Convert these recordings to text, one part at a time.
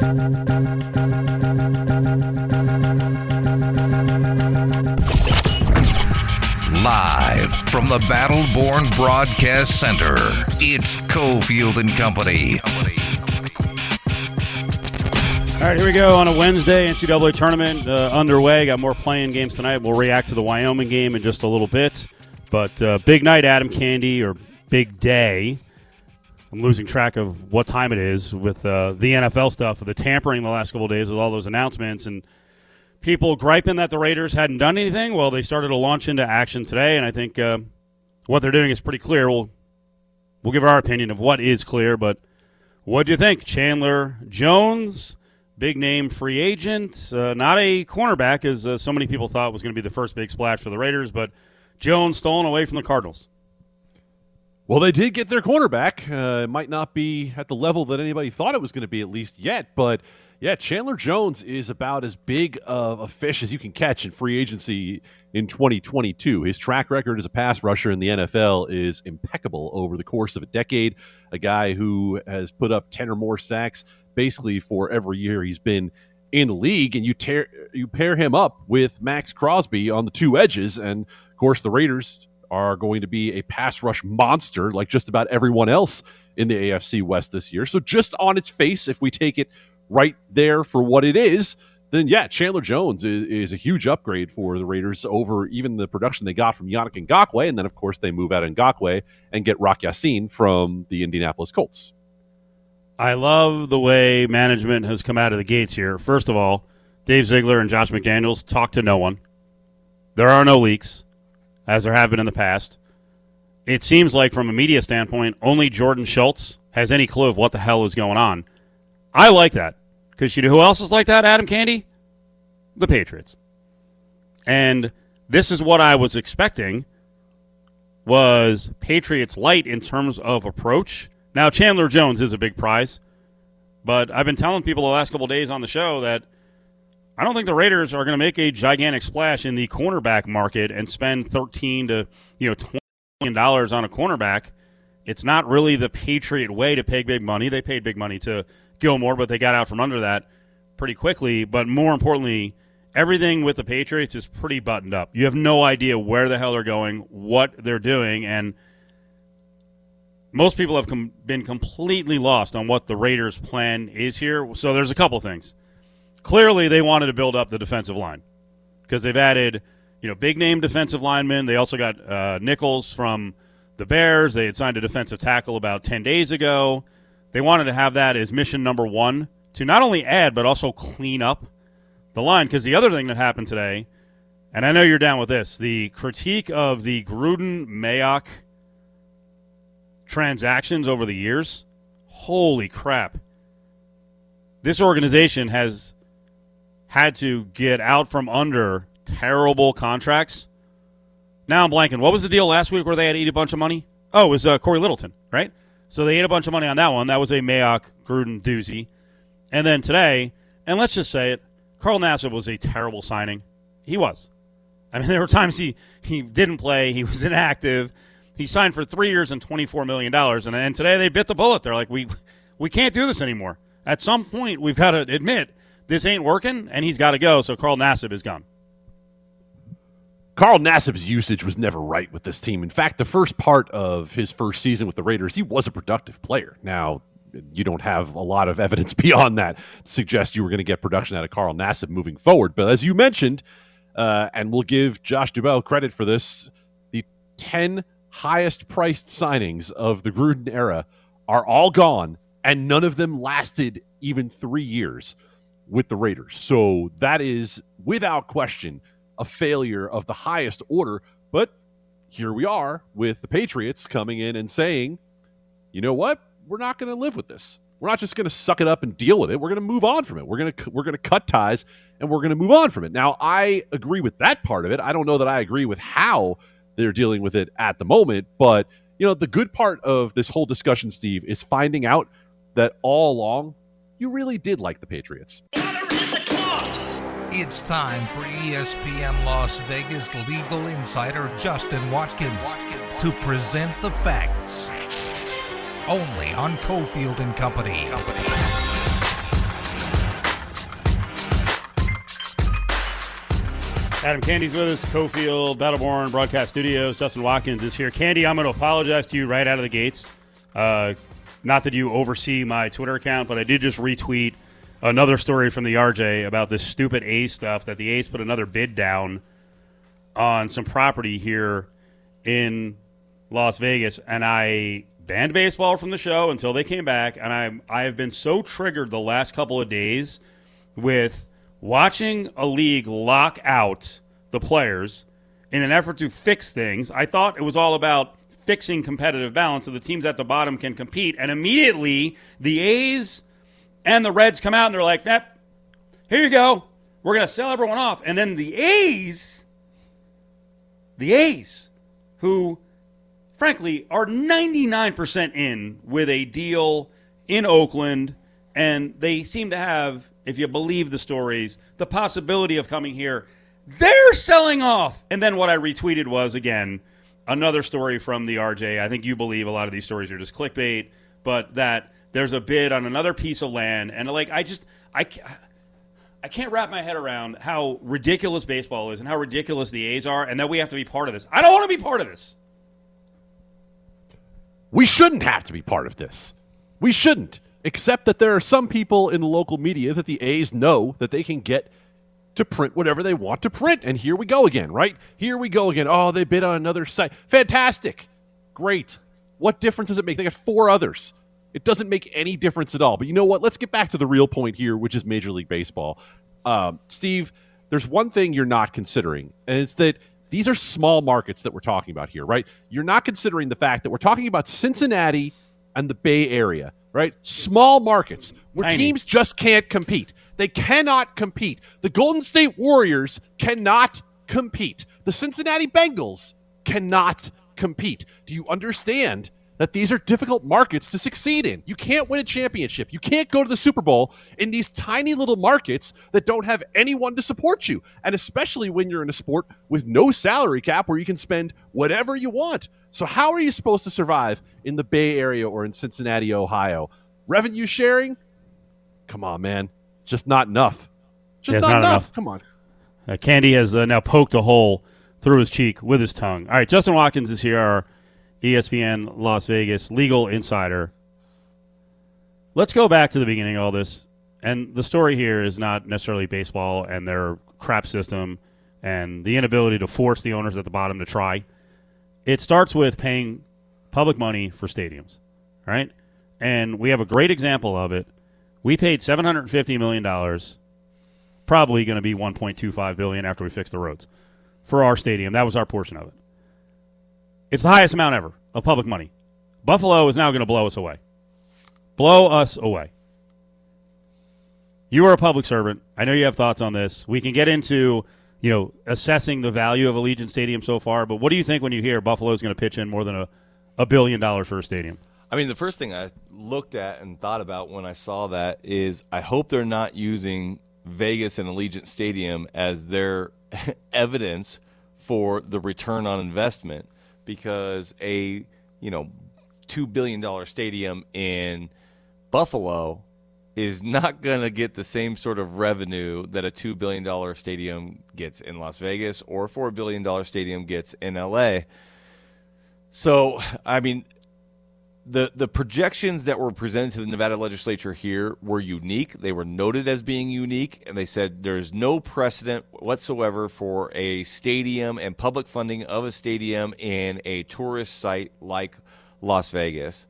Live from the Battleborn Broadcast Center, it's Cofield and Company. All right, here we go on a Wednesday. NCAA tournament uh, underway. Got more playing games tonight. We'll react to the Wyoming game in just a little bit. But uh, big night, Adam Candee, or big day. I'm losing track of what time it is with uh, the NFL stuff, the tampering the last couple of days with all those announcements and people griping that the Raiders hadn't done anything. Well, they started to launch into action today, and I think uh, what they're doing is pretty clear. We'll we'll give our opinion of what is clear, but what do you think, Chandler Jones? Big name free agent, uh, not a cornerback, as uh, so many people thought was going to be the first big splash for the Raiders, but Jones stolen away from the Cardinals. Well, they did get their cornerback. Uh, it might not be at the level that anybody thought it was going to be, at least yet, but yeah, Chandler Jones is about as big of a fish as you can catch in free agency in 2022. His track record as a pass rusher in the NFL is impeccable over the course of a decade. A guy who has put up 10 or more sacks basically for every year he's been in the league. And you, tear, you pair him up with Maxx Crosby on the two edges. And of course, the Raiders are going to be a pass rush monster like just about everyone else in the AFC West this year. So, just on its face, if we take it right there for what it is, then yeah, Chandler Jones is, is, a huge upgrade for the Raiders over even the production they got from Yannick Ngakoue. And then, of course, they move out Ngakoue and get Rock Ya-Sin from the Indianapolis Colts. I love the way management has come out of the gates here. First of all, Dave Ziegler and Josh McDaniels talk to no one. There are no leaks, as there have been in the past. It seems like, from a media standpoint, only Jordan Schultz has any clue of what the hell is going on. I like that because you know who else is like that, Adam Candee? The Patriots. And this is what I was expecting was Patriots light in terms of approach. Now Chandler Jones is a big prize, but I've been telling people the last couple days on the show that I don't think the Raiders are going to make a gigantic splash in the cornerback market and spend 13 to, you know, 20 million dollars on a cornerback. It's not really the Patriot way to pay big money. They paid big money to Gilmore, but they got out from under that pretty quickly. But more importantly, everything with the Patriots is pretty buttoned up. You have no idea where the hell they're going, what they're doing, and most people have com- been completely lost on what the Raiders' plan is here. So there's a couple things. Clearly, they wanted to build up the defensive line because they've added, you know, big name defensive linemen. They also got uh, Nichols from the Bears. They had signed a defensive tackle about ten days ago. They wanted to have that as mission number one to not only add but also clean up the line. Because the other thing that happened today, and I know you're down with this, the critique of the Gruden Mayock transactions over the years. Holy crap! This organization has had to get out from under terrible contracts. Now I'm blanking. What was the deal last week where they had to eat a bunch of money? Oh, it was uh, Cory Littleton, right? So they ate a bunch of money on that one. That was a Mayock Gruden doozy. And then today, and let's just say it, Carl Nassib was a terrible signing. He was. I mean, there were times he, he didn't play, he was inactive. He signed for three years and $24 million. And, and today they bit the bullet. They're like, we, we can't do this anymore. At some point, we've got to admit this ain't working, and he's got to go. So Carl Nassib is gone. Carl Nassib's usage was never right with this team. In fact, the first part of his first season with the Raiders, he was a productive player. Now, you don't have a lot of evidence beyond that to suggest you were going to get production out of Carl Nassib moving forward. But as you mentioned, uh, and we'll give Josh Duhamel credit for this, the 10 highest priced signings of the Gruden era are all gone, and none of them lasted even three years with the Raiders. So that is, without question, a failure of the highest order. But here we are with the Patriots coming in and saying, you know what? We're not going to live with this. We're not just going to suck it up and deal with it. We're going to move on from it. We're going to we're going to cut ties and we're going to move on from it. Now, I agree with that part of it. I don't know that I agree with how they're dealing with it at the moment, but you know, the good part of this whole discussion, Steve, is finding out that all along you really did like the Patriots. It's time for ESPN Las Vegas legal insider Justin Watkins, to present the facts. Only on Cofield and Company. Company. Adam Candee's with us, Cofield, Battleborn Broadcast Studios. Justin Watkins is here. Candee, I'm going to apologize to you right out of the gates. Uh, not that you oversee my Twitter account, but I did just retweet another story from the RJ about this stupid A's stuff that the A's put another bid down on some property here in Las Vegas, and I banned baseball from the show until they came back, and I'm I have been so triggered the last couple of days with watching a league lock out the players in an effort to fix things. I thought it was all about fixing competitive balance so the teams at the bottom can compete, and immediately the A's and the Reds come out and they're like, "Yep, here you go. We're going to sell everyone off." And then the A's, the A's, who frankly are 99% in with a deal in Oakland, and they seem to have, if you believe the stories, the possibility of coming here. They're selling off. And then what I retweeted was, again, another story from the RJ. I think you believe a lot of these stories are just clickbait, but that there's a bid on another piece of land. And like, I just, I, I can't wrap my head around how ridiculous baseball is and how ridiculous the A's are, and that we have to be part of this. I don't want to be part of this. We shouldn't have to be part of this. We shouldn't, except that there are some people in the local media that the A's know that they can get to print whatever they want to print. And here we go again, right? Here we go again. Oh, they bid on another site. Fantastic. Great. What difference does it make? They got four others. It doesn't make any difference at all. But you know what? Let's get back to the real point here, which is Major League Baseball. Um, Steve, there's one thing you're not considering, and it's that these are small markets that we're talking about here, right? You're not considering the fact that we're talking about Cincinnati and the Bay Area, right? Small markets where Tiny. teams just can't compete. They cannot compete. The Golden State Warriors cannot compete. The Cincinnati Bengals cannot compete. Do you understand that these are difficult markets to succeed in? You can't win a championship. You can't go to the Super Bowl in these tiny little markets that don't have anyone to support you. And especially when you're in a sport with no salary cap where you can spend whatever you want. So, how are you supposed to survive in the Bay Area or in Cincinnati, Ohio? Revenue sharing? Come on, man. It's just not enough. Just Yeah, not, not enough. enough. Come on. Uh, Candee has uh, now poked a hole through his cheek with his tongue. All right, Justin Watkins is here, our ESPN Las Vegas legal insider. Let's go back to the beginning of all this. And the story here is not necessarily baseball and their crap system and the inability to force the owners at the bottom to try. It starts with paying public money for stadiums, right? And we have a great example of it. We paid $750 million probably going to be 1.25 billion after we fix the roads for our stadium. That was our portion of it. It's the highest amount ever of public money. Buffalo is now going to blow us away. Blow us away. You are a public servant. I know you have thoughts on this. We can get into, you know, assessing the value of Allegiant Stadium so far, but what do you think when you hear Buffalo's going to pitch in more than a, a billion dollars for a stadium? I mean, the first thing I looked at and thought about when I saw that is I hope they're not using Vegas and Allegiant Stadium as their evidence for the return on investment because a, you know, 2 billion dollar stadium in Buffalo is not going to get the same sort of revenue that a $2 billion stadium gets in Las Vegas or a $4 billion stadium gets in LA. So, I mean, the the projections that were presented to the Nevada legislature here were unique. They were noted as being unique, and they said there's no precedent whatsoever for a stadium and public funding of a stadium in a tourist site like Las Vegas.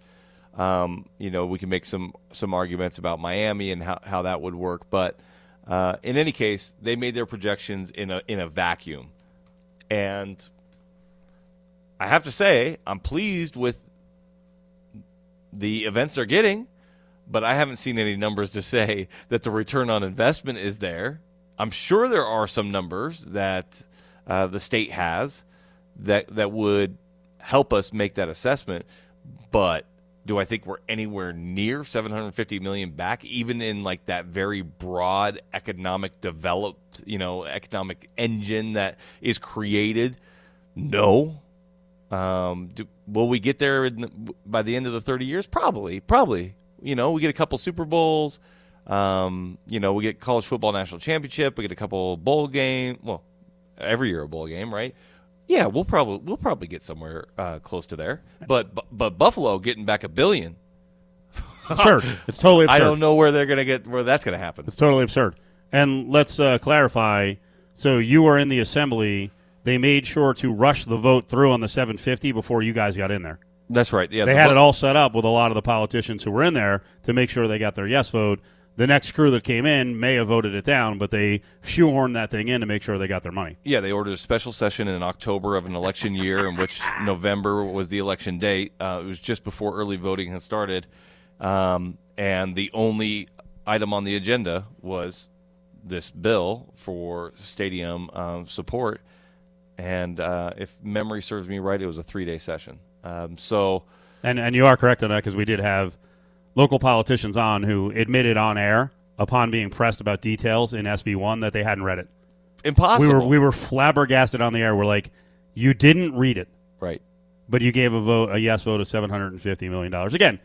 Um, you know, we can make some some arguments about Miami and how, how that would work, but uh, in any case, they made their projections in a in a vacuum, and I have to say I'm pleased with the events they're getting, but I haven't seen any numbers to say that the return on investment is there. I'm sure there are some numbers that uh, the state has that that would help us make that assessment, but do I think we're anywhere near 750 million back even in like that very broad economic developed, you know, economic engine that is created? No. Um, do, will we get there in the, by the end of the 30 years? Probably, probably. You know, we get a couple Super Bowls. Um, you know, we get college football national championship. We get a couple bowl game. Well, every year a bowl game, right? Yeah, we'll probably we'll probably get somewhere uh, close to there. But but, but Buffalo getting back a billion. Absurd. It's totally absurd. I don't know where they're gonna get where that's gonna happen. It's totally absurd. And let's uh, clarify. So you were in the assembly. They made sure to rush the vote through on the 750 before you guys got in there. That's right. Yeah, They the had it all set up with a lot of the politicians who were in there to make sure they got their yes vote. The next crew that came in may have voted it down, but they shoehorned that thing in to make sure they got their money. Yeah, they ordered a special session in October of an election year, in which November was the election date. Uh, it was just before early voting had started, um, and the only item on the agenda was this bill for stadium um, support. And uh, if memory serves me right, it was a three-day session. Um, so, And and you are correct on that because we did have local politicians on who admitted on air upon being pressed about details in SB one that they hadn't read it. impossible. We were we were flabbergasted on the air. We're like, you didn't read it, right. but you gave a vote a yes vote of seven hundred and fifty million dollars. Again,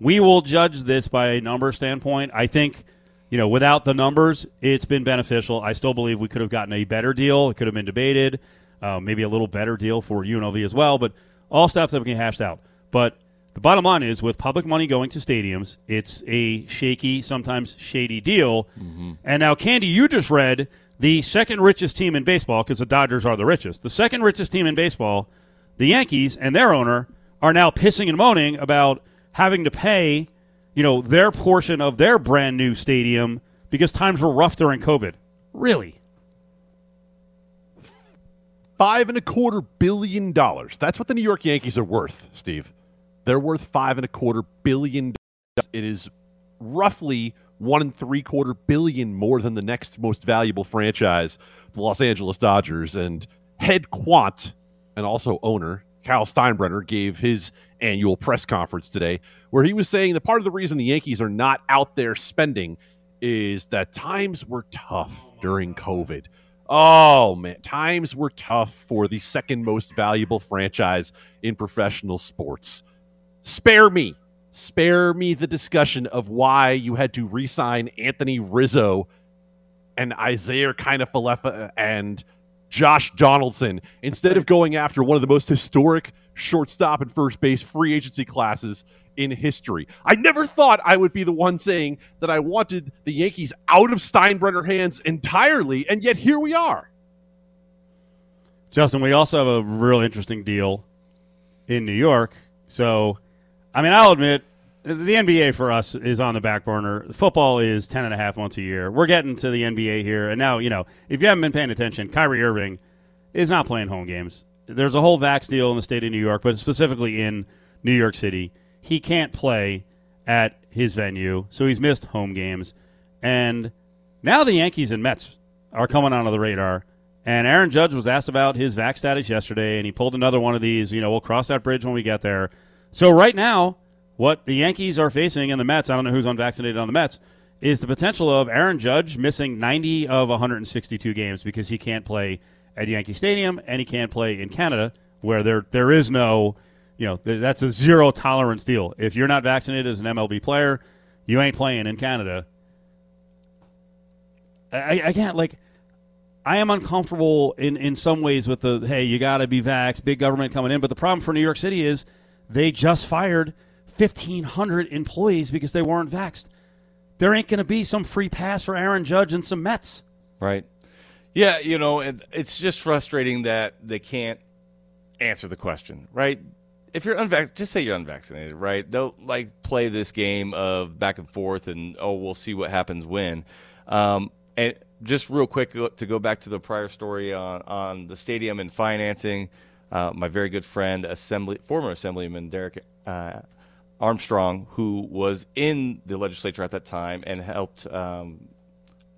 we will judge this by a number standpoint. I think. You know, without the numbers, it's been beneficial. I still believe we could have gotten a better deal. It could have been debated, uh, maybe a little better deal for UNLV as well. But all stuff that we can hashed out. But the bottom line is, with public money going to stadiums, it's a shaky, sometimes shady deal. And now, Candee, you just read the second richest team in baseball because the Dodgers are the richest. The second richest team in baseball, the Yankees and their owner are now pissing and moaning about having to pay, you know, their portion of their brand new stadium because times were rough during COVID. Really? Five and a quarter billion dollars. That's what the New York Yankees are worth, Steve. They're worth five and a quarter billion dollars. It is roughly one and three quarter billion more than the next most valuable franchise, the Los Angeles Dodgers. And head quant and also owner Hal Steinbrenner gave his annual press conference today, where he was saying that part of the reason the Yankees are not out there spending is that times were tough during COVID. Oh man, times were tough for the second most valuable franchise in professional sports. Spare me, spare me the discussion of why you had to re-sign Anthony Rizzo and Isiah Kiner-Falefa and Josh Donaldson instead of going after one of the most historic shortstop and first base free agency classes in history. I never thought I would be the one saying that I wanted the Yankees out of Steinbrenner hands entirely, and yet here we are. Justin, we also have a real interesting deal in New York. So, I mean, I'll admit the NBA for us is on the back burner. Football is 10 and a half months a year. We're getting to the NBA here. And now, you know, if you haven't been paying attention, Kyrie Irving is not playing home games. There's a whole vax deal in the state of New York, but specifically in New York City. He can't play at his venue, so he's missed home games. And now the Yankees and Mets are coming onto the radar. And Aaron Judge was asked about his vac status yesterday, and he pulled another one of these. You know, we'll cross that bridge when we get there. So right now, what the Yankees are facing and the Mets, I don't know who's unvaccinated on the Mets, is the potential of Aaron Judge missing 90 of 162 games because he can't play at Yankee Stadium and he can't play in Canada, where there there is no, you know, th- that's a zero tolerance deal. If you're not vaccinated as an MLB player, you ain't playing in Canada. I, I can't like. I am uncomfortable in, in some ways with the hey, you got to be vaxxed, big government coming in. But the problem for New York City is they just fired 1,500 employees because they weren't vaxxed. There ain't going to be some free pass for Aaron Judge and some Mets. Right. Yeah, you know, it, it's just frustrating that they can't answer the question, right? If you're unvaccinated, just say you're unvaccinated, right? They'll like play this game of back and forth, and oh, we'll see what happens when. Um, and just real quick to go back to the prior story on, on the stadium and financing, uh, my very good friend, assembly former assemblyman Derek uh, Armstrong, who was in the legislature at that time and helped um,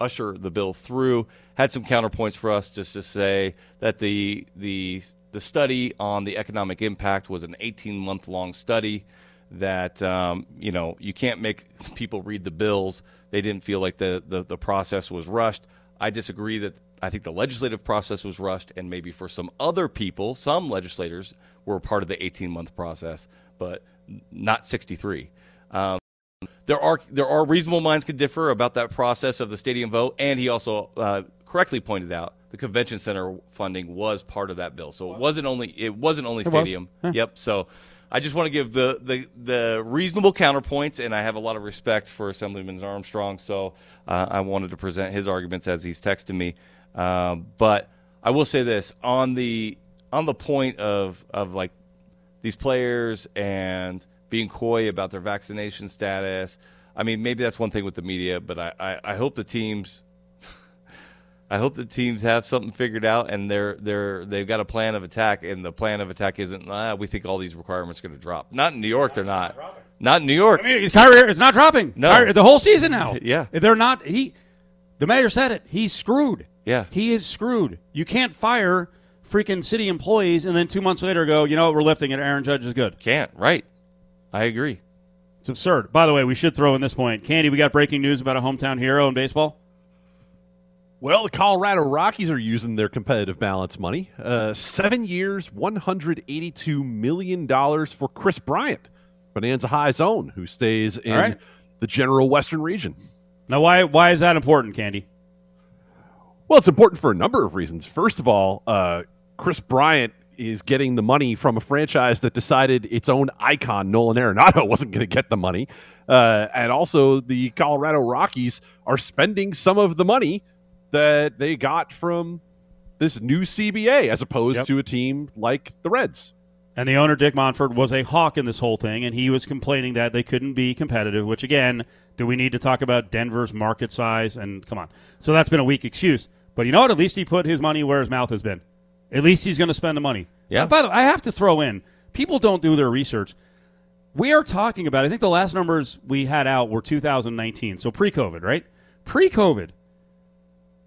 usher the bill through, had some counterpoints for us just to say that the the the study on the economic impact was an 18 month long study that um, you know you can't make people read the bills. They didn't feel like the, the the process was rushed. I disagree that I think the legislative process was rushed, and maybe for some other people, some legislators were part of the 18 month process, but not 63. Um, there are there are reasonable minds could differ about that process of the stadium vote, and he also uh, correctly pointed out the convention center funding was part of that bill, so it wasn't only it wasn't only was. stadium. Yep. So I just want to give the, the the reasonable counterpoints, and I have a lot of respect for Assemblyman Armstrong, so uh, I wanted to present his arguments as he's texting me. Um, but I will say this on the on the point of of like these players and being coy about their vaccination status. I mean, maybe that's one thing with the media, but I, I, I hope the teams I hope the teams have something figured out and they're they're they've got a plan of attack and the plan of attack isn't ah, we think all these requirements are going to drop. Not in New York, they're not. Not in New York. I mean, Kyrie, it's not dropping. No. Kyrie- the whole season now. Yeah. they're not. He, the mayor said it. He's screwed. Yeah. he is screwed. You can't fire freaking city employees and then two months later go, you know what, we're lifting it. Aaron Judge is good. Can't. Right. I agree. It's absurd. By the way, we should throw in this point. Candee, we got breaking news about a hometown hero in baseball. Well, the Colorado Rockies are using their competitive balance money. Uh, seven years, $182 million for Kris Bryant, Bonanza High Zone, who stays in right. the general Western region. Now, why why is that important, Candee? Well, it's important for a number of reasons. First of all, uh, Kris Bryant is getting the money from a franchise that decided its own icon, Nolan Arenado, wasn't going to get the money. Uh, and also, the Colorado Rockies are spending some of the money that they got from this new CBA as opposed Yep. to a team like the Reds. And the owner, Dick Monfort, was a hawk in this whole thing, and he was complaining that they couldn't be competitive, which, again, do we need to talk about Denver's market size? And come on. So that's been a weak excuse. But you know what? At least he put his money where his mouth has been. At least he's going to spend the money. Yeah. By the way, I have to throw in people don't do their research. We are talking about, I think the last numbers we had out were 2019, so pre COVID, right? Pre COVID,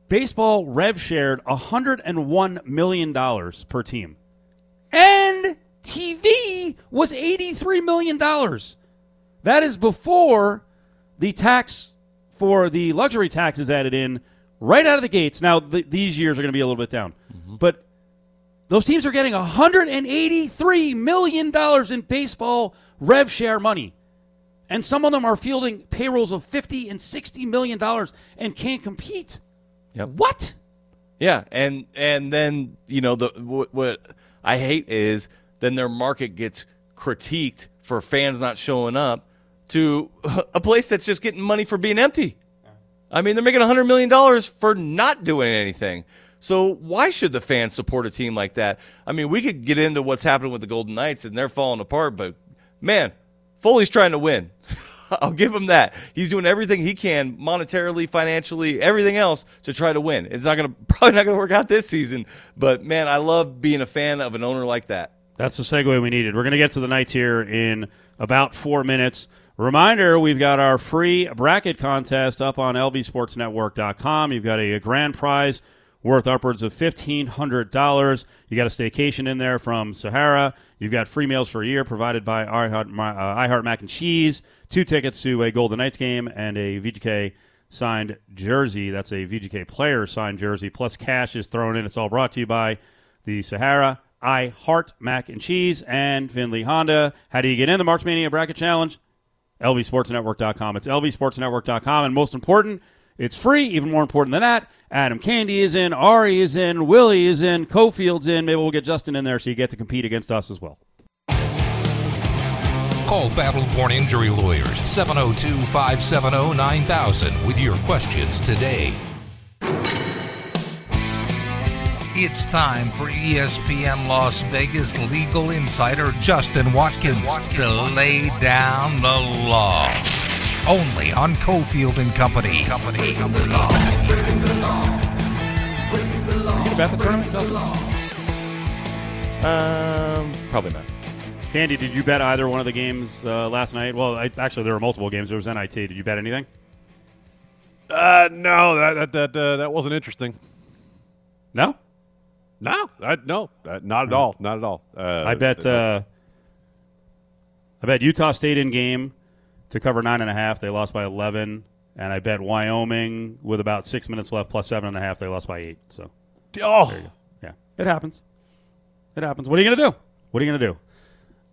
baseball rev shared $101 million per team and TV was $83 million. That is before the tax for the luxury tax is added in right out of the gates. Now, th- these years are going to be a little bit down, mm-hmm. but those teams are getting $183 million in baseball rev share money. And some of them are fielding payrolls of 50 and 60 million dollars and can't compete. Yep. What? Yeah, and and then you know the what, what I hate is then their market gets critiqued for fans not showing up to a place that's just getting money for being empty. I mean, they're making hundred million dollars for not doing anything. So why should the fans support a team like that? I mean, we could get into what's happening with the Golden Knights and they're falling apart, but man, Foley's trying to win. I'll give him that. He's doing everything he can, monetarily, financially, everything else, to try to win. It's not going to probably not going to work out this season, but man, I love being a fan of an owner like that. That's the segue we needed. We're going to get to the Knights here in about four minutes. Reminder, we've got our free bracket contest up on lvsportsnetwork.com. You've got a, grand prize worth upwards of $1,500. You got a staycation in there from Sahara. You've got free meals for a year provided by iHeart, uh, iHeart Mac and Cheese, two tickets to a Golden Knights game, and a VGK signed jersey. That's a VGK player signed jersey, plus cash is thrown in. It's all brought to you by the Sahara, I Heart Mac and Cheese, and Findlay Honda. How do you get in the March Mania Bracket Challenge? LVSportsNetwork.com. It's LVSportsNetwork.com. And most important, it's free. Even more important than that, Adam Candee is in, Ari is in, Willie is in, Cofield's in. Maybe we'll get Justin in there so you get to compete against us as well. Call Battle Born Injury Lawyers 702 570 9000 with your questions today. It's time for ESPN Las Vegas legal insider Justin Watkins to lay down the law. Only on Cofield and Company. Company. Bet the tournament, Justin? Um, probably not. Candee, did you bet either one of the games uh, last night? Well, I, actually, there were multiple games. There was NIT. Did you bet anything? Uh, no, that that that, uh, that wasn't interesting. No? No, I, no, uh, not at all, not at all. Uh, I bet. Uh, I bet Utah State in game to cover nine and a half. They lost by eleven, and I bet Wyoming with about six minutes left plus seven and a half. They lost by eight. So oh, yeah, it happens. It happens. What are you gonna do? What are you gonna do?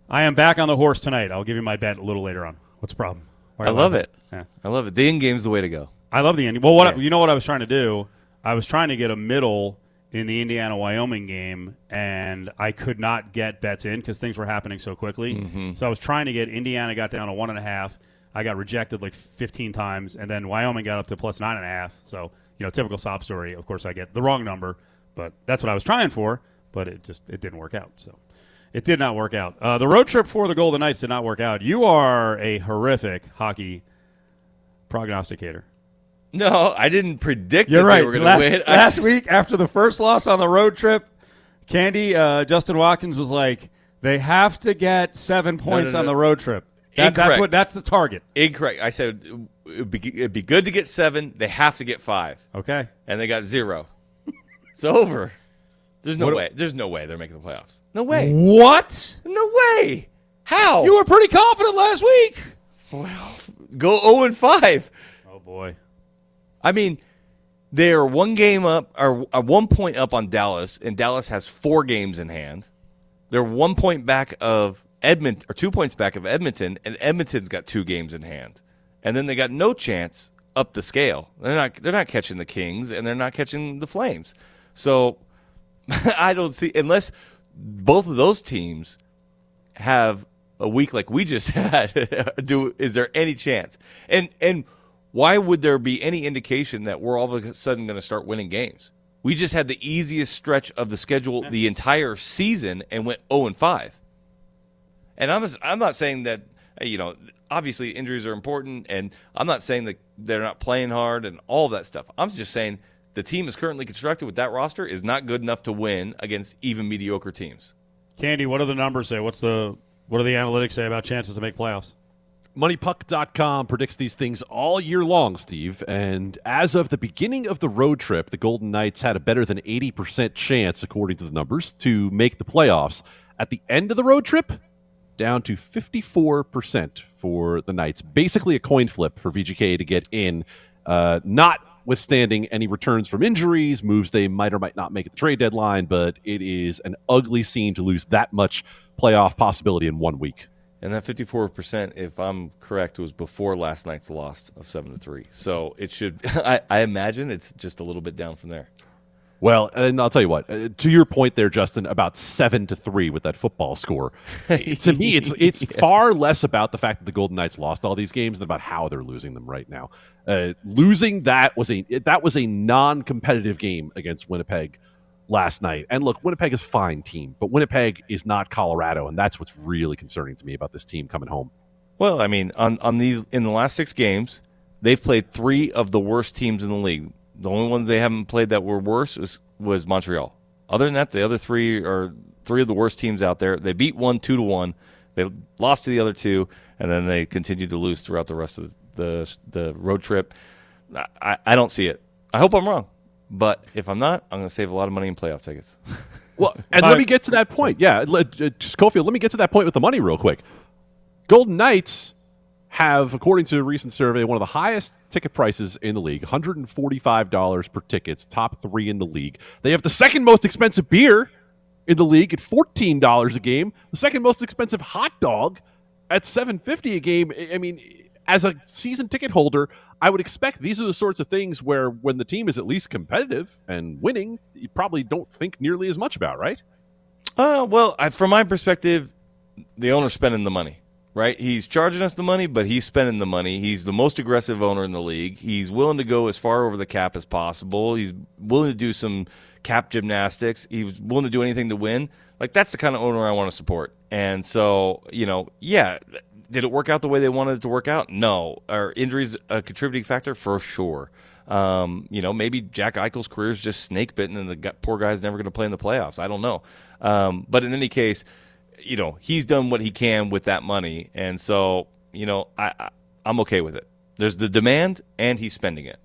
I am back on the horse tonight. I'll give you my bet a little later on. What's the problem? I love laughing? it. Yeah. I love it. The end game's the way to go. I love the ending. Well, what I- you know what I was trying to do? I was trying to get a middle in the Indiana Wyoming game, and I could not get bets in because things were happening so quickly. Mm-hmm. So I was trying to get Indiana got down to one and a half. I got rejected like 15 times, and then Wyoming got up to plus nine and a half. So you know, typical sob story. Of course, I get the wrong number, but that's what I was trying for. But it just it didn't work out. So. It did not work out. Uh, the road trip for the Golden Knights did not work out. You are a horrific hockey prognosticator. No, I didn't predict You're that right. they were going last, to win. Last said- week, after the first loss on the road trip, Candee uh, Justin Watkins was like, "They have to get seven points no, on no. the road trip. That, that's what that's the target." Incorrect. I said it'd be, it'd be good to get seven. They have to get five, Okay. and they got zero. it's over. There's no What- way. There's no way they're making the playoffs. No way. What? No way. How? You were pretty confident last week. Well, go zero and five. Oh boy. I mean, they're one game up or uh, one point up on Dallas, and Dallas has four games in hand. They're one point back of Edmonton, or two points back of Edmonton, and Edmonton's got two games in hand. And then they got no chance up the scale. They're not. They're not catching the Kings, and they're not catching the Flames. So I don't see unless both of those teams have a week like we just had. do is there any chance? And and why would there be any indication that we're all of a sudden going to start winning games? We just had the easiest stretch of the schedule the entire season and went 0 and 5. And I'm just, I'm not saying that you know obviously injuries are important, and I'm not saying that they're not playing hard and all that stuff. I'm just saying the team is currently constructed with that roster is not good enough to win against even mediocre teams. Candee, what do the numbers say? What's the what do the analytics say about chances to make playoffs? MoneyPuck.com predicts these things all year long, Steve. And as of the beginning of the road trip, the Golden Knights had a better than 80% chance, according to the numbers, to make the playoffs. At the end of the road trip, down to 54% for the Knights. Basically a coin flip for VGK to get in, uh, notwithstanding any returns from injuries, moves they might or might not make at the trade deadline, but it is an ugly scene to lose that much playoff possibility in one week. And that 54%, if I'm correct, was before last night's loss of 7 to 3. So it should, I, I imagine it's just a little bit down from there. Well, and I'll tell you what. Uh, to your point there, Justin, about seven to three with that football score. to me, it's it's far less about the fact that the Golden Knights lost all these games than about how they're losing them right now. Uh, losing that was a that was a non-competitive game against Winnipeg last night. And look, Winnipeg is fine team, but Winnipeg is not Colorado, and that's what's really concerning to me about this team coming home. Well, I mean, on, on these, in the last six games, they've played three of the worst teams in the league. The only ones they haven't played that were worse was, was Montreal. Other than that, the other three are three of the worst teams out there. They beat one two to one. They lost to the other two, and then they continued to lose throughout the rest of the the road trip. I, I don't see it. I hope I'm wrong, but if I'm not, I'm going to save a lot of money in playoff tickets. Well, and let me get to that point. Yeah, let, uh, Cofield, let me get to that point with the money real quick. Golden Knights have, according to a recent survey, one of the highest ticket prices in the league $145 per tickets, top three in the league. They have the second most expensive beer in the league at $14 a game, the second most expensive hot dog at $7.50 a game. I- I mean, as a season ticket holder, I would expect these are the sorts of things where when the team is at least competitive and winning, you probably don't think nearly as much about, right? Uh, well, I, from my perspective, the owner's spending the money, right? He's charging us the money, but he's spending the money. He's the most aggressive owner in the league. He's willing to go as far over the cap as possible. He's willing to do some cap gymnastics. He's willing to do anything to win. Like that's the kind of owner I want to support. And so, you know, yeah, did it work out the way they wanted it to work out? No. Are injuries a contributing factor? For sure. Um, you know, maybe Jack Eichel's career is just snake bitten, and the gu- poor guy's never going to play in the playoffs. I don't know. Um, but in any case, you know, he's done what he can with that money, and so you know, I, I I'm okay with it. There's the demand, and he's spending it.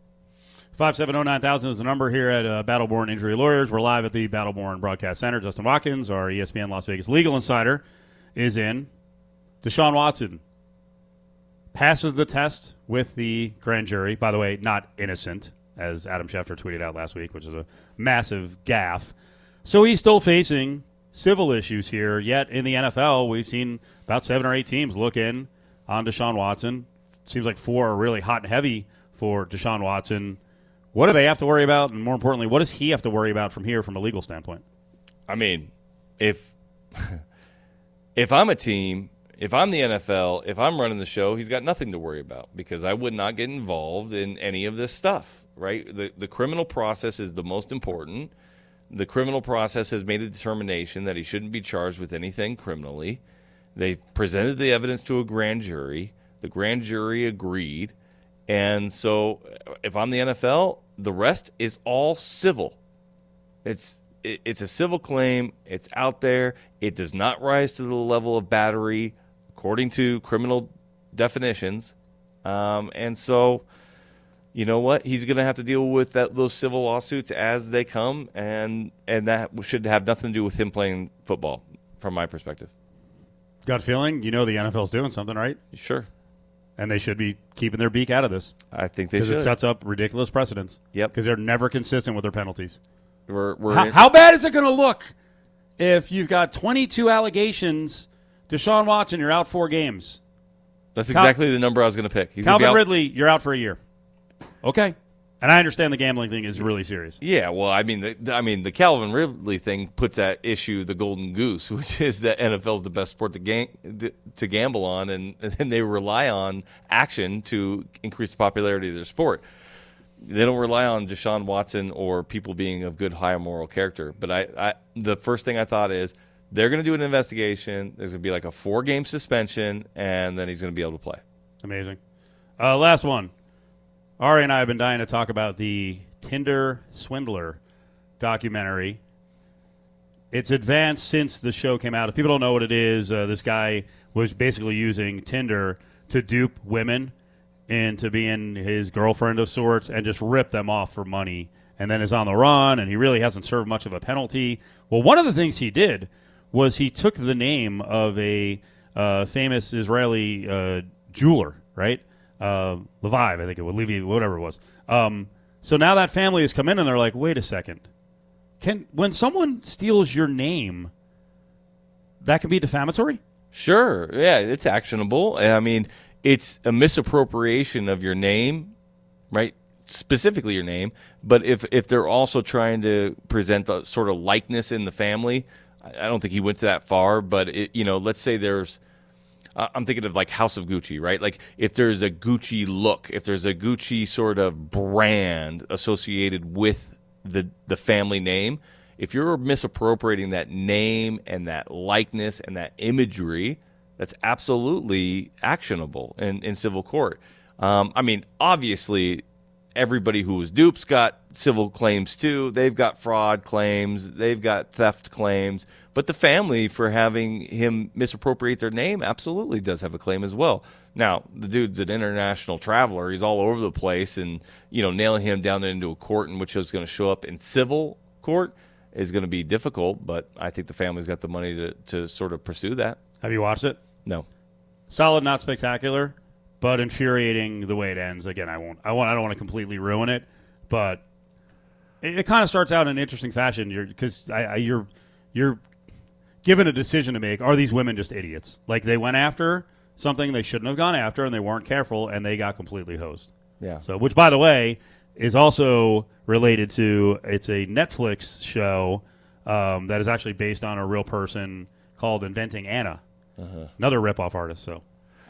Five seven zero nine thousand is the number here at uh, Battleborn Injury Lawyers. We're live at the Battleborn Broadcast Center. Justin Watkins, our ESPN Las Vegas legal insider, is in. Deshaun Watson passes the test with the grand jury. By the way, not innocent, as Adam Schefter tweeted out last week, which is a massive gaffe. So he's still facing civil issues here. Yet in the NFL, we've seen about seven or eight teams look in on Deshaun Watson, seems like four are really hot and heavy for Deshaun Watson. What do they have to worry about, and more importantly, what does he have to worry about from here, from a legal standpoint? I mean, if if I'm a team, if I'm the NFL, if I'm running the show, he's got nothing to worry about because I would not get involved in any of this stuff, right? The the criminal process is the most important. The criminal process has made a determination that he shouldn't be charged with anything criminally. They presented the evidence to a grand jury. The grand jury agreed. And so uh, if I'm the NFL, the rest is all civil. It's it's a civil claim. It's out there. It does not rise to the level of battery, according to criminal definitions. Um, and so, you know what? He's going to have to deal with that, those civil lawsuits as they come, and and that should have nothing to do with him playing football, from my perspective. Gut feeling, you know the NFL's doing something, right? Sure, And they should be keeping their beak out of this I think they because it sets up ridiculous precedents. Yep. Because they're never consistent with their penalties. we're, we're How, in- how bad is it going to look if you've got 22 allegations? Deshaun Watson, you're out four games. that's Cal- exactly the number I was going to pick. He's Calvin out- Ridley, you're out for a year. Okay. And I understand the gambling thing is really serious. Yeah, well, I mean, the, I mean, the Calvin Ridley thing puts at issue the golden goose, which is that NFL's the best sport to, to gamble on, and, and they rely on action to increase the popularity of their sport. They don't rely on Deshaun Watson or people being of good, high moral character. But I, I the first thing I thought is they're going to do an investigation. There's going to be like a four game suspension, and then he's going to be able to play. Amazing. Uh, last one. Ari and I have been dying to talk about the Tinder Swindler documentary. It's advanced since the show came out. If people don't know what it is, uh, this guy was basically using Tinder to dupe women into being his girlfriend of sorts and just rip them off for money and then is on the run and he really hasn't served much of a penalty. Well, one of the things he did was he took the name of a uh, famous Israeli uh, jeweler, right? Uh, Leviev, I think it was Levi, whatever it was. Um, so now that family has come in and they're like, wait a second. Can when someone steals your name, that can be defamatory? Sure. Yeah, it's actionable. I mean, it's a misappropriation of your name, right? Specifically your name. But if if they're also trying to present the sort of likeness in the family, I don't think he went that far. But it, you know, let's say there's. I'm thinking of like House of Gucci, right? Like if there's a Gucci look, if there's a Gucci sort of brand associated with the the family name, if you're misappropriating that name and that likeness and that imagery, that's absolutely actionable in, in civil court. Um, I mean, obviously, everybody who was dupes got civil claims too. They've got fraud claims, they've got theft claims, but the family for having him misappropriate their name absolutely does have a claim as well. Now, the dude's an international traveler. He's all over the place, and you know, nailing him down into a court in which he's going to show up in civil court is going to be difficult. But I think the family's got the money to, to sort of pursue that. Have you watched it? No, solid, not spectacular, but infuriating the way it ends. Again, I won't. I want. I don't want to completely ruin it, but it, it kind of starts out in an interesting fashion. You're because I, I, you're you're given a decision to make. Are these women just idiots? Like they went after something they shouldn't have gone after, and they weren't careful, and they got completely hosed. Yeah. So, which by the way is also related to it's a Netflix show um, that is actually based on a real person called Inventing Anna, another ripoff artist. So,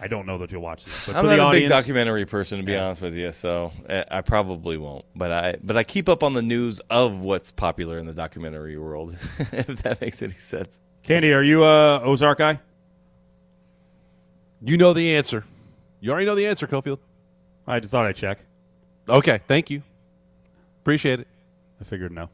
I don't know that you'll watch this, but I'm for not the a audience, big documentary person to be Yeah. honest with you, so eh, I probably won't. But I but I keep up on the news of what's popular in the documentary world, if that makes any sense. Candee, are you a Ozark guy? You know the answer. You already know the answer, Cofield. I just thought I'd check. Okay, thank you. Appreciate it. I figured no.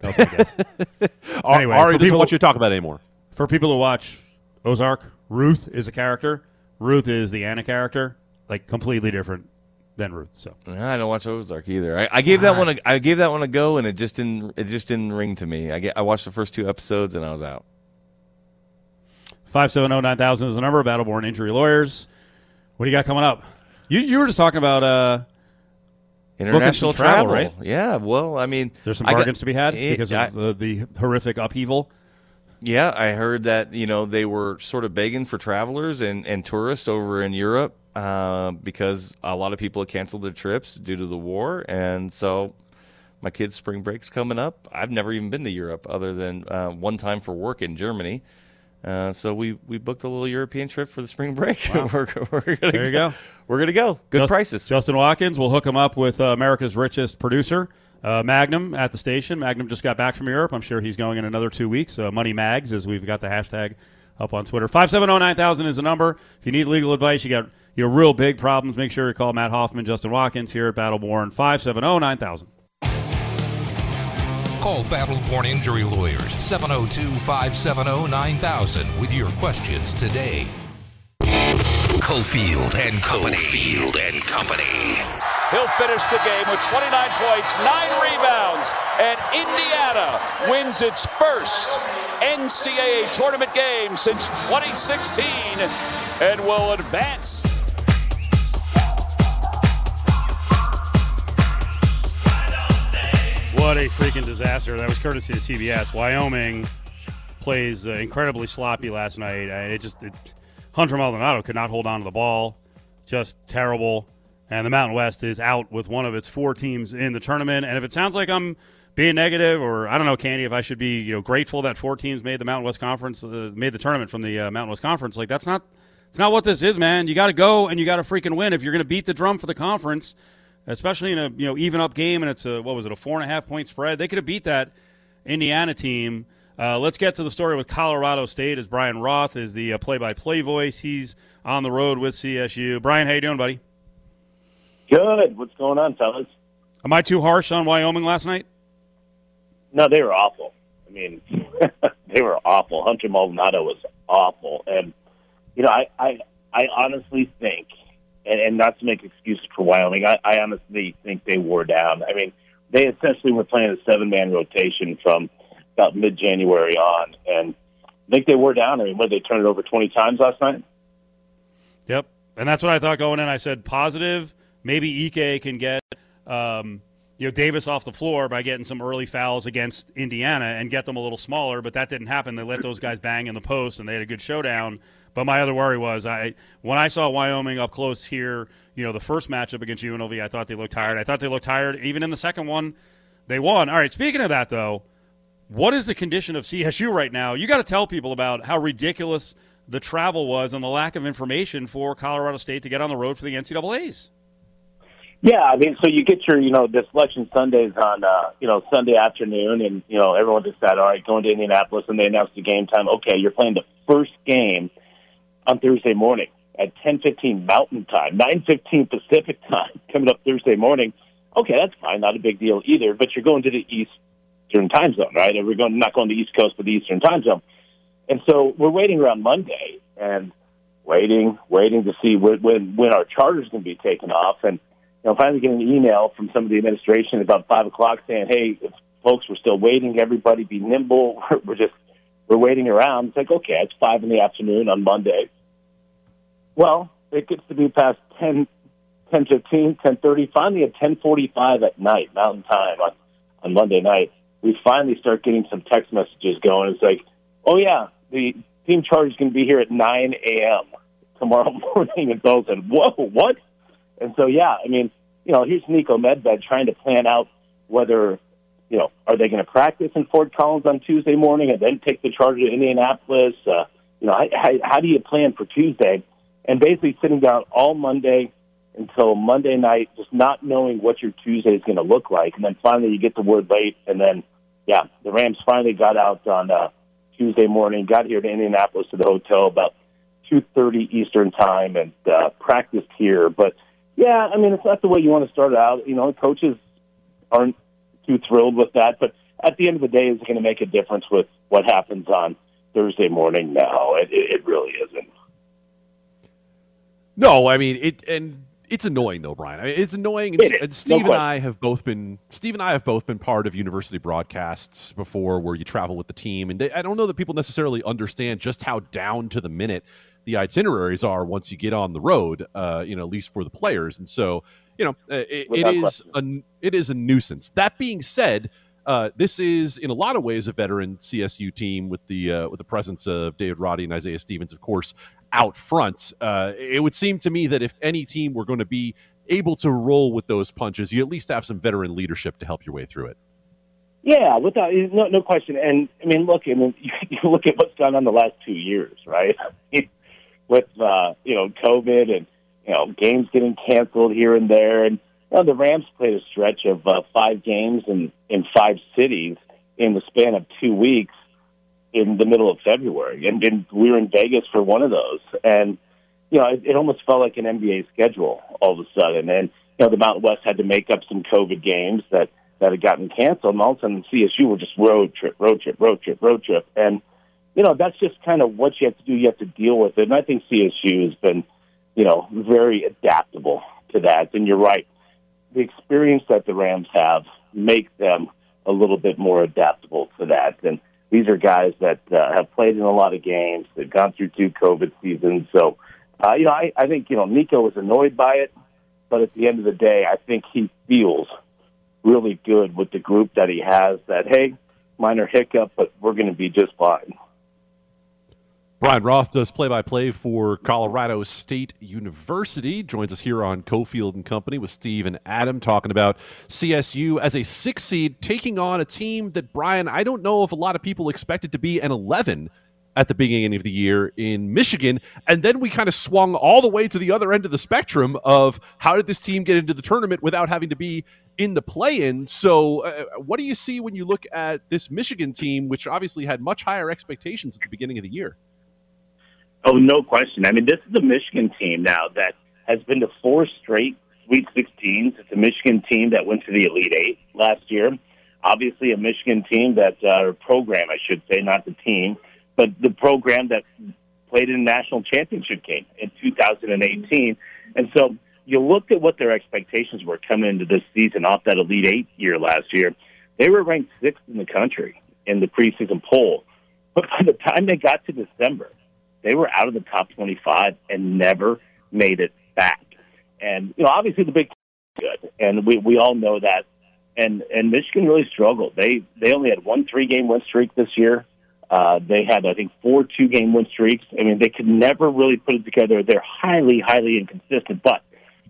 That was my guess. Anyway, Ari for doesn't people- want you to talk about it anymore. For people who watch Ozark, Ruth is a character. Ruth is the Anna character, like completely different than Ruth. So I don't watch Ozark either. I, I gave that one a, I gave that one a go, and it just didn't it just didn't ring to me. I get, I watched the first two episodes and I was out. five seven zero nine thousand is the number. of Battleborn Injury Lawyers. What do you got coming up? You you were just talking about uh, International travel, travel, right? Yeah. Well, I mean, there's some I got- bargains to be had it- because I- of the, the horrific upheaval. Yeah, I heard that you know they were sort of begging for travelers and, and tourists over in Europe uh, because a lot of people have canceled their trips due to the war, and so my kids' spring break's coming up. I've never even been to Europe other than uh, one time for work in Germany. Uh, so we, we booked a little European trip for the spring break. Wow. we're, we're gonna There you go. We're gonna go. Good Just- prices. Justin Watkins. We'll hook him up with uh, America's richest producer, uh, Magnum, at the station. Magnum just got back from Europe. I'm sure he's going in another two weeks. Uh, Money Mags, as we've got the hashtag up on Twitter. 570-9000 is the number. If you need legal advice, you got your real big problems, make sure you call Matt Hoffman, Justin Watkins here at Battleborn. 570-9000. Call Battleborn Injury Lawyers 702 570 9000 with your questions today. Cofield and Company. Cofield and Company. He'll finish the game with 29 points, nine rebounds, and Indiana wins its first NCAA tournament game since 2016 and will advance. What a freaking disaster. That was courtesy of CBS. Wyoming plays uh, incredibly sloppy last night. And it just, it, Hunter Maldonado could not hold on to the ball. Just terrible. And the Mountain West is out with one of its four teams in the tournament. And if it sounds like I'm being negative, or I don't know, Candee, if I should be you know grateful that four teams made the Mountain West Conference, uh, made the tournament from the uh, Mountain West Conference, like that's not, it's not what this is, man. You got to go and you got to freaking win if you're going to beat the drum for the conference especially in a you know even up game and it's a what was it a four and a half point spread they could have beat that indiana team uh, let's get to the story with colorado state as brian roth is the uh, play-by-play voice he's on the road with csu brian how you doing buddy Good. What's going on, fellas? am i too harsh on wyoming last night No, they were awful. I mean, they were awful. Hunter Maldonado was awful, and you know, I I, I honestly think, and, and not to make excuses for Wyoming, I, I honestly think they wore down. I mean, they essentially were playing a seven man rotation from about mid January on, and I think they were down. I mean, what they turned it over twenty times last night? Yep. And that's what I thought going in. I said positive. Maybe Ike can get um, you know Davis off the floor by getting some early fouls against Indiana and get them a little smaller, but that didn't happen. They let those guys bang in the post and they had a good showdown. But my other worry was I when I saw Wyoming up close here, you know, the first matchup against UNLV, I thought they looked tired. I thought they looked tired. Even in the second one, they won. All right, speaking of that though, what is the condition of CSU right now? You got to tell people about how ridiculous the travel was and the lack of information for Colorado State to get on the road for the NCAA's. Yeah, I mean, so you get your, you know, the selection Sundays on, uh, you know, Sunday afternoon, and you know, everyone decided, all right, going to Indianapolis, and they announced the game time. Okay, you're playing the first game on Thursday morning at 10:15 Mountain Time, 9:15 Pacific Time, coming up Thursday morning. Okay, that's fine, not a big deal either. But you're going to the Eastern Time Zone, right? And we're going not going to the East Coast, but the Eastern Time Zone. And so we're waiting around Monday and waiting, waiting to see when when, when our charter's going to be taken off, and you know, finally getting an email from some of the administration about five o'clock saying, "Hey, folks, we're still waiting. Everybody, be nimble. We're just we're waiting around." It's like, okay, it's five in the afternoon on Monday. Well, it gets to be past ten, ten fifteen, ten thirty. Finally, at ten forty-five at night, Mountain Time on on Monday night, we finally start getting some text messages going. It's like, "Oh yeah, the team charge is going to be here at nine a.m. tomorrow morning." And Bill said, "Whoa, what?" And so, yeah, I mean, you know, here's Niko Medved trying to plan out whether, you know, are they going to practice in Fort Collins on Tuesday morning and then take the charge to Indianapolis? Uh, you know, how, how do you plan for Tuesday? And basically sitting down all Monday until Monday night, just not knowing what your Tuesday is going to look like. And then finally you get the word late. And then, yeah, the Rams finally got out on uh, Tuesday morning, got here to Indianapolis to the hotel about 2.30 Eastern time and uh, practiced here. But, yeah, I mean, it's not the way you want to start out. You know, coaches aren't too thrilled with that. But at the end of the day, is it going to make a difference with what happens on Thursday morning? No, it, it really isn't. No, I mean it, and it's annoying though, Brian. I mean, it's annoying. And, It and Steve No and I have both been Steve and I have both been part of university broadcasts before, where you travel with the team, and they, I don't know that people necessarily understand just how down to the minute the itineraries are once you get on the road. Uh, you know, at least for the players, and so you know, uh, it, it is a it is a nuisance. That being said. Uh, this is, in a lot of ways, a veteran CSU team with the uh, with the presence of David Roddy and Isaiah Stevens. Of course, out front. Uh, it would seem to me that if any team were going to be able to roll with those punches, you at least have some veteran leadership to help your way through it. Yeah, without no no question. And I mean, look, I mean, you, you look at what's gone on the last two years, right? With uh, you know COVID and you know games getting canceled here and there, and know, the Rams played a stretch of uh, five games in in five cities in the span of two weeks in the middle of February, and, and we were in Vegas for one of those, and you know it, it almost felt like an NBA schedule all of a sudden, and you know the Mountain West had to make up some COVID games that that had gotten canceled, and all of a sudden CSU were just road trip, road trip, road trip, road trip, and you know that's just kind of what you have to do. You have to deal with it, and I think CSU has been, you know, very adaptable to that. And you're right, the experience that the Rams have make them a little bit more adaptable to that. And these are guys that uh, have played in a lot of games. They've gone through two COVID seasons, so uh, you know I, I think you know Niko was annoyed by it, but at the end of the day, I think he feels really good with the group that he has. That hey, minor hiccup, but we're going to be just fine. Brian Roth does play-by-play for Colorado State University. Joins us here on Cofield and Company with Steve and Adam talking about CSU as a six seed taking on a team that Brian I don't know if a lot of people expected to be an eleven at the beginning of the year in Michigan. And then we kind of swung all the way to the other end of the spectrum of how did this team get into the tournament without having to be in the play in. So, uh, what do you see when you look at this Michigan team, which obviously had much higher expectations at the beginning of the year? Oh, no question. I mean, this is a Michigan team now that has been to four straight Sweet 16s. It's a Michigan team that went to the Elite Eight last year. Obviously, a Michigan team that, uh, program, I should say, not the team, but the program that played in a national championship game in 2018. And so you looked at what their expectations were coming into this season off that Elite Eight year last year. They were ranked sixth in the country in the preseason poll. But by the time they got to December, they were out of the top 25 and never made it back. And you know, obviously the Big good, and we we all know that. And and Michigan really struggled. They they only had one three game win streak this year. Uh, they had I think four two game win streaks. I mean, they could never really put it together. They're highly highly inconsistent. But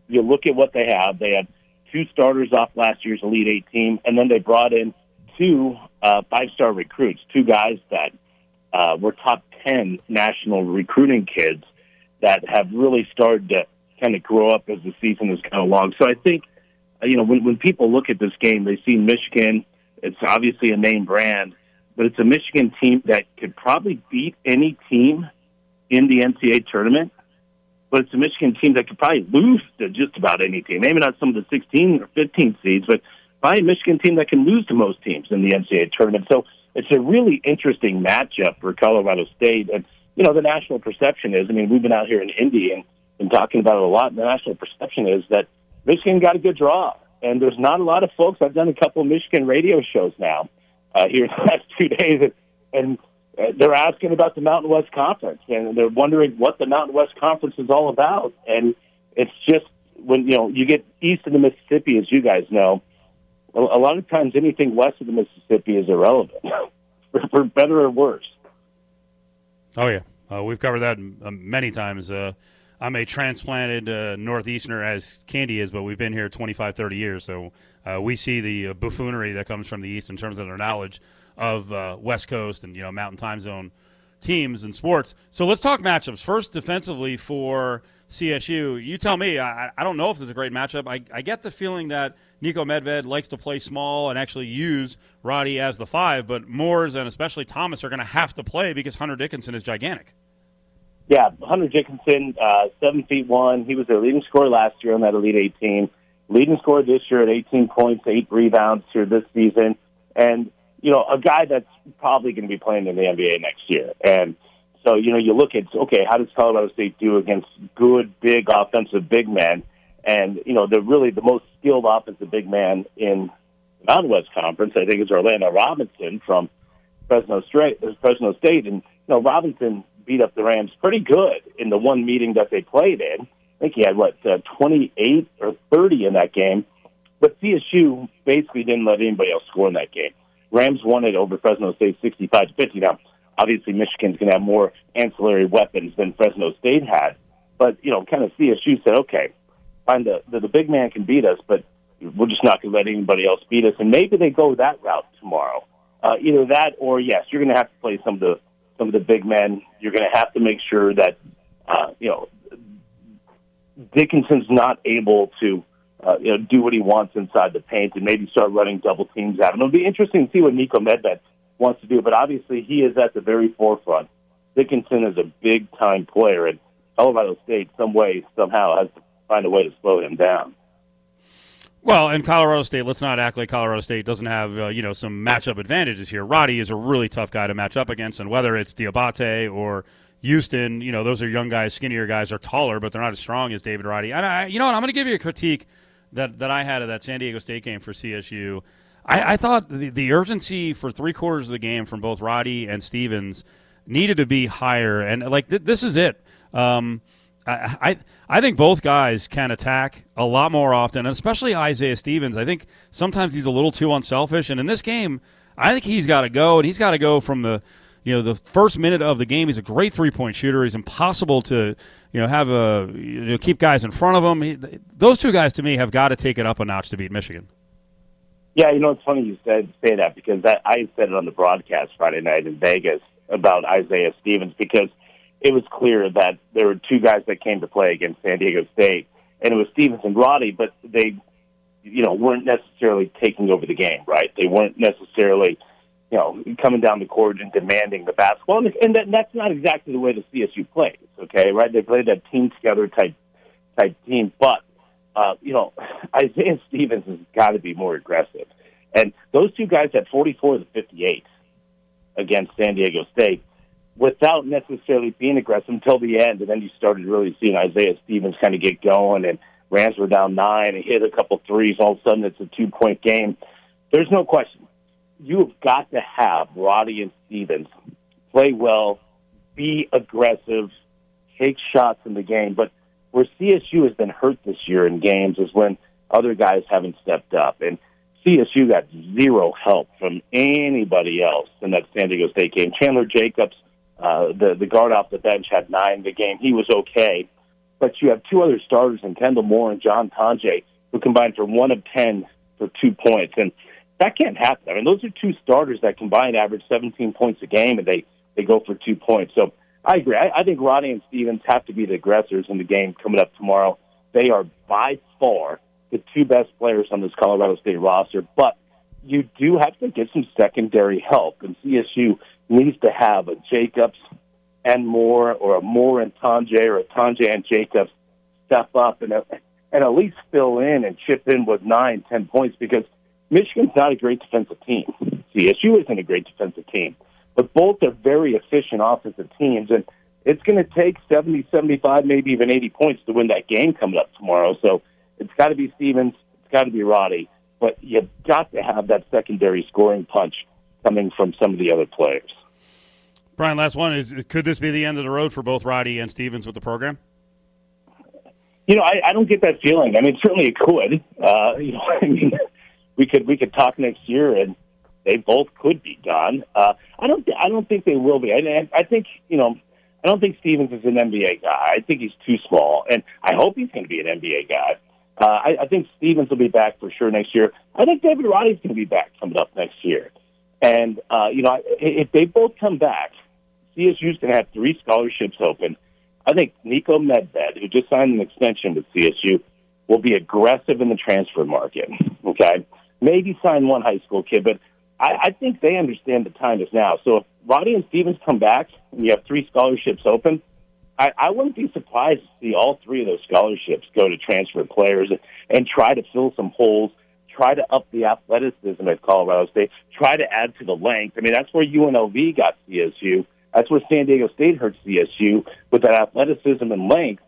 you look at what they have. They had two starters off last year's Elite Eight team, and then they brought in two uh, five star recruits, two guys that uh, were top 10 national recruiting kids that have really started to kind of grow up as the season has gone along. So I think, uh, you know, when, when people look at this game, they see Michigan. It's obviously a name brand, but it's a Michigan team that could probably beat any team in the NCAA tournament. But it's a Michigan team that could probably lose to just about any team. Maybe not some of the 16 or 15 seeds, but probably a Michigan team that can lose to most teams in the NCAA tournament. So it's a really interesting matchup for Colorado State. And, you know, the national perception is, I mean, we've been out here in Indy and, and talking about it a lot. And The national perception is that Michigan got a good draw. And there's not a lot of folks. I've done a couple of Michigan radio shows now uh, here in the last two days, and, and uh, they're asking about the Mountain West Conference, and they're wondering what the Mountain West Conference is all about. And it's just when you know you get east of the Mississippi, as you guys know, a lot of times anything west of the Mississippi is irrelevant, for better or worse. Oh yeah, uh, we've covered that um, many times. Uh, I'm a transplanted uh, northeasterner, as Candee is, but we've been here 25, 30 years, so uh, we see the uh, buffoonery that comes from the east in terms of their knowledge of uh, West Coast and you know Mountain Time Zone teams and sports. So let's talk matchups first. Defensively for CSU, you tell me. I, I don't know if it's a great matchup. I, I get the feeling that Niko Medved likes to play small and actually use Roddy as the five, but Moors and especially Thomas are going to have to play because Hunter Dickinson is gigantic. Yeah, Hunter Dickinson, uh, seven feet one. He was their leading scorer last year on that Elite 18. Leading scorer this year at 18 points, eight rebounds here this season, and you know a guy that's probably going to be playing in the NBA next year. And so you know you look at okay, how does Colorado State do against good big offensive big men? And, you know, the really the most skilled offensive big man in the Mountain West Conference, I think, is Orlando Robinson from Fresno State. Fresno State. And, you know, Robinson beat up the Rams pretty good in the one meeting that they played in. I think he had, what, uh, 28 or 30 in that game. But CSU basically didn't let anybody else score in that game. Rams won it over Fresno State 65 to 50. Now, obviously Michigan's going to have more ancillary weapons than Fresno State had. But you know, kind of CSU said, okay, find the the, the big man can beat us, but we're just not going to let anybody else beat us. And maybe they go that route tomorrow. Uh, either that, or yes, you're going to have to play some of the some of the big men. You're going to have to make sure that uh, you know Dickinson's not able to uh, you know do what he wants inside the paint and maybe start running double teams at him. It'll be interesting to see what Niko Medved wants to do, but obviously he is at the very forefront. Dickinson is a big time player, and Colorado State, some way, somehow, has to find a way to slow him down. Well, and Colorado State, let's not act like Colorado State doesn't have uh, you know some matchup advantages here. Roddy is a really tough guy to match up against, and whether it's Diabate or Houstan, you know those are young guys, skinnier guys, are taller, but they're not as strong as David Roddy. And I, you know what, I'm going to give you a critique that that I had of that San Diego State game for CSU. I, I thought the, the urgency for three quarters of the game from both Roddy and Stevens needed to be higher, and like th- this is it. Um, I, I think both guys can attack a lot more often, especially Isaiah Stevens. I think sometimes he's a little too unselfish, and in this game, I think he's got to go, and he's got to go from the you know the first minute of the game. He's a great three point shooter. He's impossible to you know have a you know, keep guys in front of him. He, those two guys to me have got to take it up a notch to beat Michigan. Yeah, you know it's funny you said say that because I, I said it on the broadcast Friday night in Vegas about Isaiah Stevens because it was clear that there were two guys that came to play against San Diego State, and it was Stevens and Roddy, but they, you know, weren't necessarily taking over the game, right? They weren't necessarily, you know, coming down the court and demanding the basketball, and, and that, that's not exactly the way the CSU plays, okay? Right? They play that team together type type team, but uh, you know, Isaiah Stevens has got to be more aggressive, and those two guys had 44 to 58 against San Diego State without necessarily being aggressive until the end. And then you started really seeing Isaiah Stevens kind of get going, and Rams were down nine and hit a couple threes. All of a sudden, it's a two point game. There's no question. You have got to have Roddy and Stevens play well, be aggressive, take shots in the game. But where CSU has been hurt this year in games is when other guys haven't stepped up. And CSU got zero help from anybody else in that San Diego State game. Chandler Jacobs uh, the the guard off the bench had nine the game. He was okay, but you have two other starters in Kendall Moore and John Tonje who combined for one of ten for two points, and that can't happen. I mean, those are two starters that combined average 17 points a game, and they they go for two points. So I agree. I, I think Roddy and Stevens have to be the aggressors in the game coming up tomorrow. They are by far the two best players on this Colorado State roster, but you do have to get some secondary help, and CSU needs to have a Jacobs and Moore, or a Moore and Tonje, or a Tonje and Jacobs step up and and at least fill in and chip in with nine, ten points because Michigan's not a great defensive team. CSU isn't a great defensive team, but both are very efficient offensive teams, and it's going to take 70, 75, maybe even 80 points to win that game coming up tomorrow. So it's got to be Stevens, it's got to be Roddy, but you've got to have that secondary scoring punch coming from some of the other players. Brian, last one is could this be the end of the road for both Roddy and Stevens with the program? You know, I, I don't get that feeling. I mean, certainly it could. Uh, you know, I mean, we could we could talk next year and they both could be gone. Uh, I don't. I don't think they will be. I, I think you know. I don't think Stevens is an NBA guy. I think he's too small, and I hope he's going to be an NBA guy. Uh, I, I think Stevens will be back for sure next year. I think David Roddy's going to be back coming up next year. And, uh, you know, if they both come back, CSU's going to have three scholarships open. I think Niko Medved, who just signed an extension with CSU, will be aggressive in the transfer market. Okay, maybe sign one high school kid, but I, I think they understand the time is now. So if Roddy and Stevens come back and you have three scholarships open, I, I wouldn't be surprised to see all three of those scholarships go to transfer players and, try to fill some holes try to up the athleticism at Colorado State, try to add to the length. I mean, that's where UNLV got CSU. That's where San Diego State hurt CSU with that athleticism and length.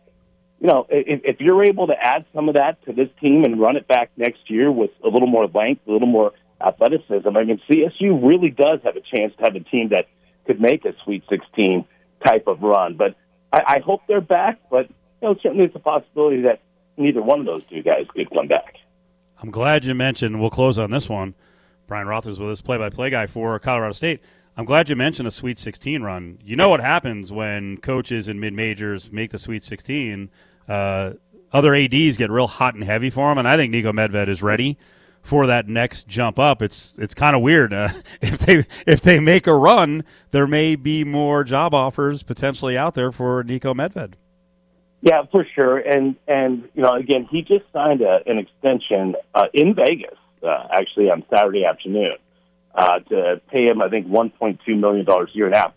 You know, if, if you're able to add some of that to this team and run it back next year with a little more length, a little more athleticism, I mean, CSU really does have a chance to have a team that could make a Sweet 16 type of run. But I, I hope they're back. But you know, certainly it's a possibility that neither one of those two guys could come back. I'm glad you mentioned. We'll close on this one. Brian Rothers with us, play-by-play guy for Colorado State. I'm glad you mentioned a Sweet 16 run. You know what happens when coaches in mid majors make the Sweet 16? Uh, other ads get real hot and heavy for him, and I think Niko Medved is ready for that next jump up. It's it's kind of weird uh, if they if they make a run, there may be more job offers potentially out there for Niko Medved. Yeah, for sure. And and you know, again, he just signed a, an extension uh, in Vegas uh, actually on Saturday afternoon uh, to pay him, I think, one point two million dollars a year. Now,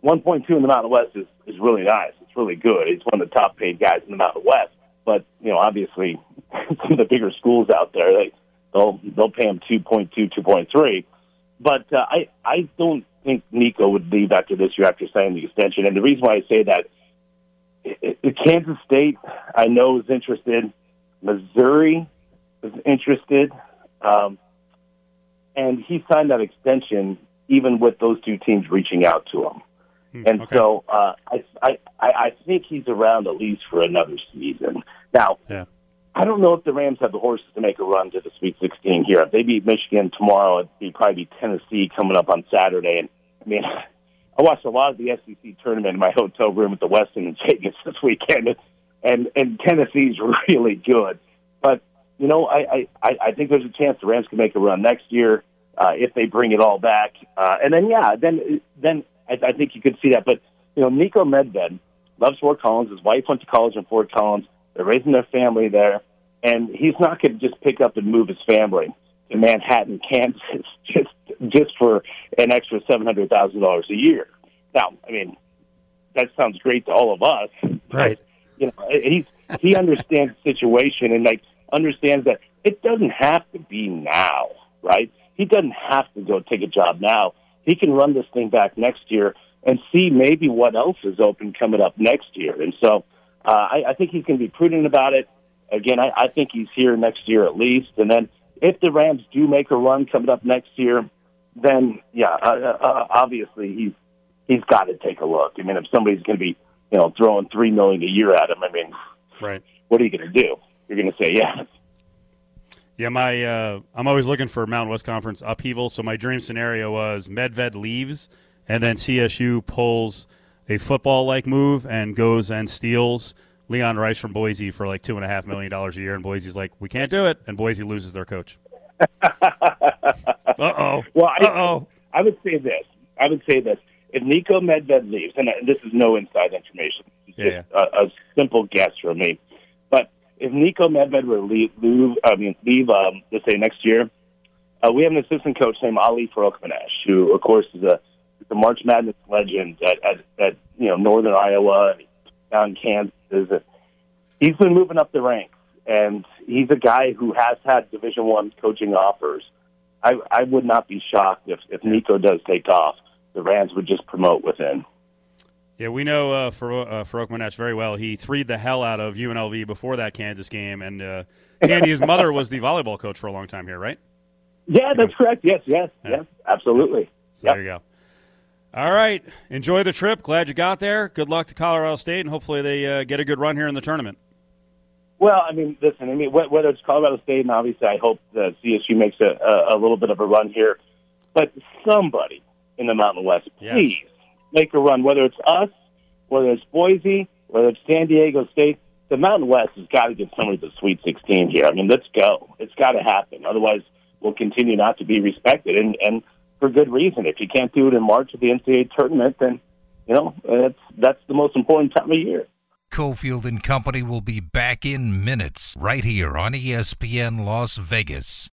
one point two in the Mountain West is is really nice. It's really good. He's one of the top paid guys in the Mountain West. But you know, obviously, some of the bigger schools out there, they they'll they'll pay him two point two, two point three. But uh, I I don't think Niko would leave after this year after signing the extension. And the reason why I say that, it, it, Kansas State I know is interested, Missouri is interested, um, and he signed that extension even with those two teams reaching out to him. Hmm, And okay. so uh, I, I I think he's around at least for another season. Now, Yeah. I don't know if the Rams have the horses to make a run to the Sweet 16 here. If they beat Michigan tomorrow, it'd probably be Tennessee coming up on Saturday. And I mean, I watched a lot of the SEC tournament in my hotel room at the Westin in Vegas this weekend, and and Tennessee's really good. But you know, I I I think there's a chance the Rams can make a run next year uh, if they bring it all back. Uh, and then yeah, then then I, I think you could see that. But you know, Niko Medved loves Fort Collins. His wife went to college in Fort Collins. They're raising their family there, and he's not going to just pick up and move his family to Manhattan, Kansas, just just for an extra seven hundred thousand dollars a year. Now, I mean, that sounds great to all of us, Right. you know, he's he understands the situation and like understands that it doesn't have to be now, right? He doesn't have to go take a job now. He can run this thing back next year and see maybe what else is open coming up next year. And so uh, I, I think he's going to be prudent about it. Again, I, I think he's here next year at least. And then if the Rams do make a run coming up next year, then yeah, uh, uh, obviously he's he's got to take a look. I mean, if somebody's going to be you know throwing three million a year at him, I mean, Right. what are you going to do? You're going to say yes. Yeah, my uh, I'm always looking for Mountain West Conference upheaval. So my dream scenario was Medved leaves, and then CSU pulls a football-like move and goes and steals Leon Rice from Boise for like two and a half million dollars a year, and Boise's like, we can't do it, and Boise loses their coach. uh oh. Well, I, Uh oh. I would say this. I would say this. If Niko Medved leaves, and this is no inside information, it's Yeah, just A, a simple guess from me. But if Niko Medved were to leave, leave I mean, leave, um, let's say next year, uh, we have an assistant coach named Ali Farokhmanesh, who, of course, is a, a March Madness legend at, at, at you know Northern Iowa, down Kansas. He's been moving up the ranks, and he's a guy who has had Division One coaching offers. I, I would not be shocked if, if Niko does take off. The Rams would just promote within. Yeah, we know uh, Faro- uh, Farouk very well. He threed the hell out of UNLV before that Kansas game, and uh, his mother was the volleyball coach for a long time here, right? Yeah, that's correct. Yes, yes, Yeah. yes, absolutely. So there you go. All right. Enjoy the trip. Glad you got there. Good luck to Colorado State, and hopefully they uh, get a good run here in the tournament. Well, I mean, listen. I mean, whether it's Colorado State, and obviously, I hope that CSU makes a, a, a little bit of a run here. But somebody in the Mountain West, Yes. please make a run. Whether it's us, whether it's Boise, whether it's San Diego State, the Mountain West has got to get somebody to the Sweet 16 here. I mean, let's go. It's got to happen. Otherwise, we'll continue not to be respected, and and for good reason. If you can't do it in March at the NCAA tournament, then you know that's that's the most important time of year. Cofield and Company will be back in minutes right here on ESPN Las Vegas.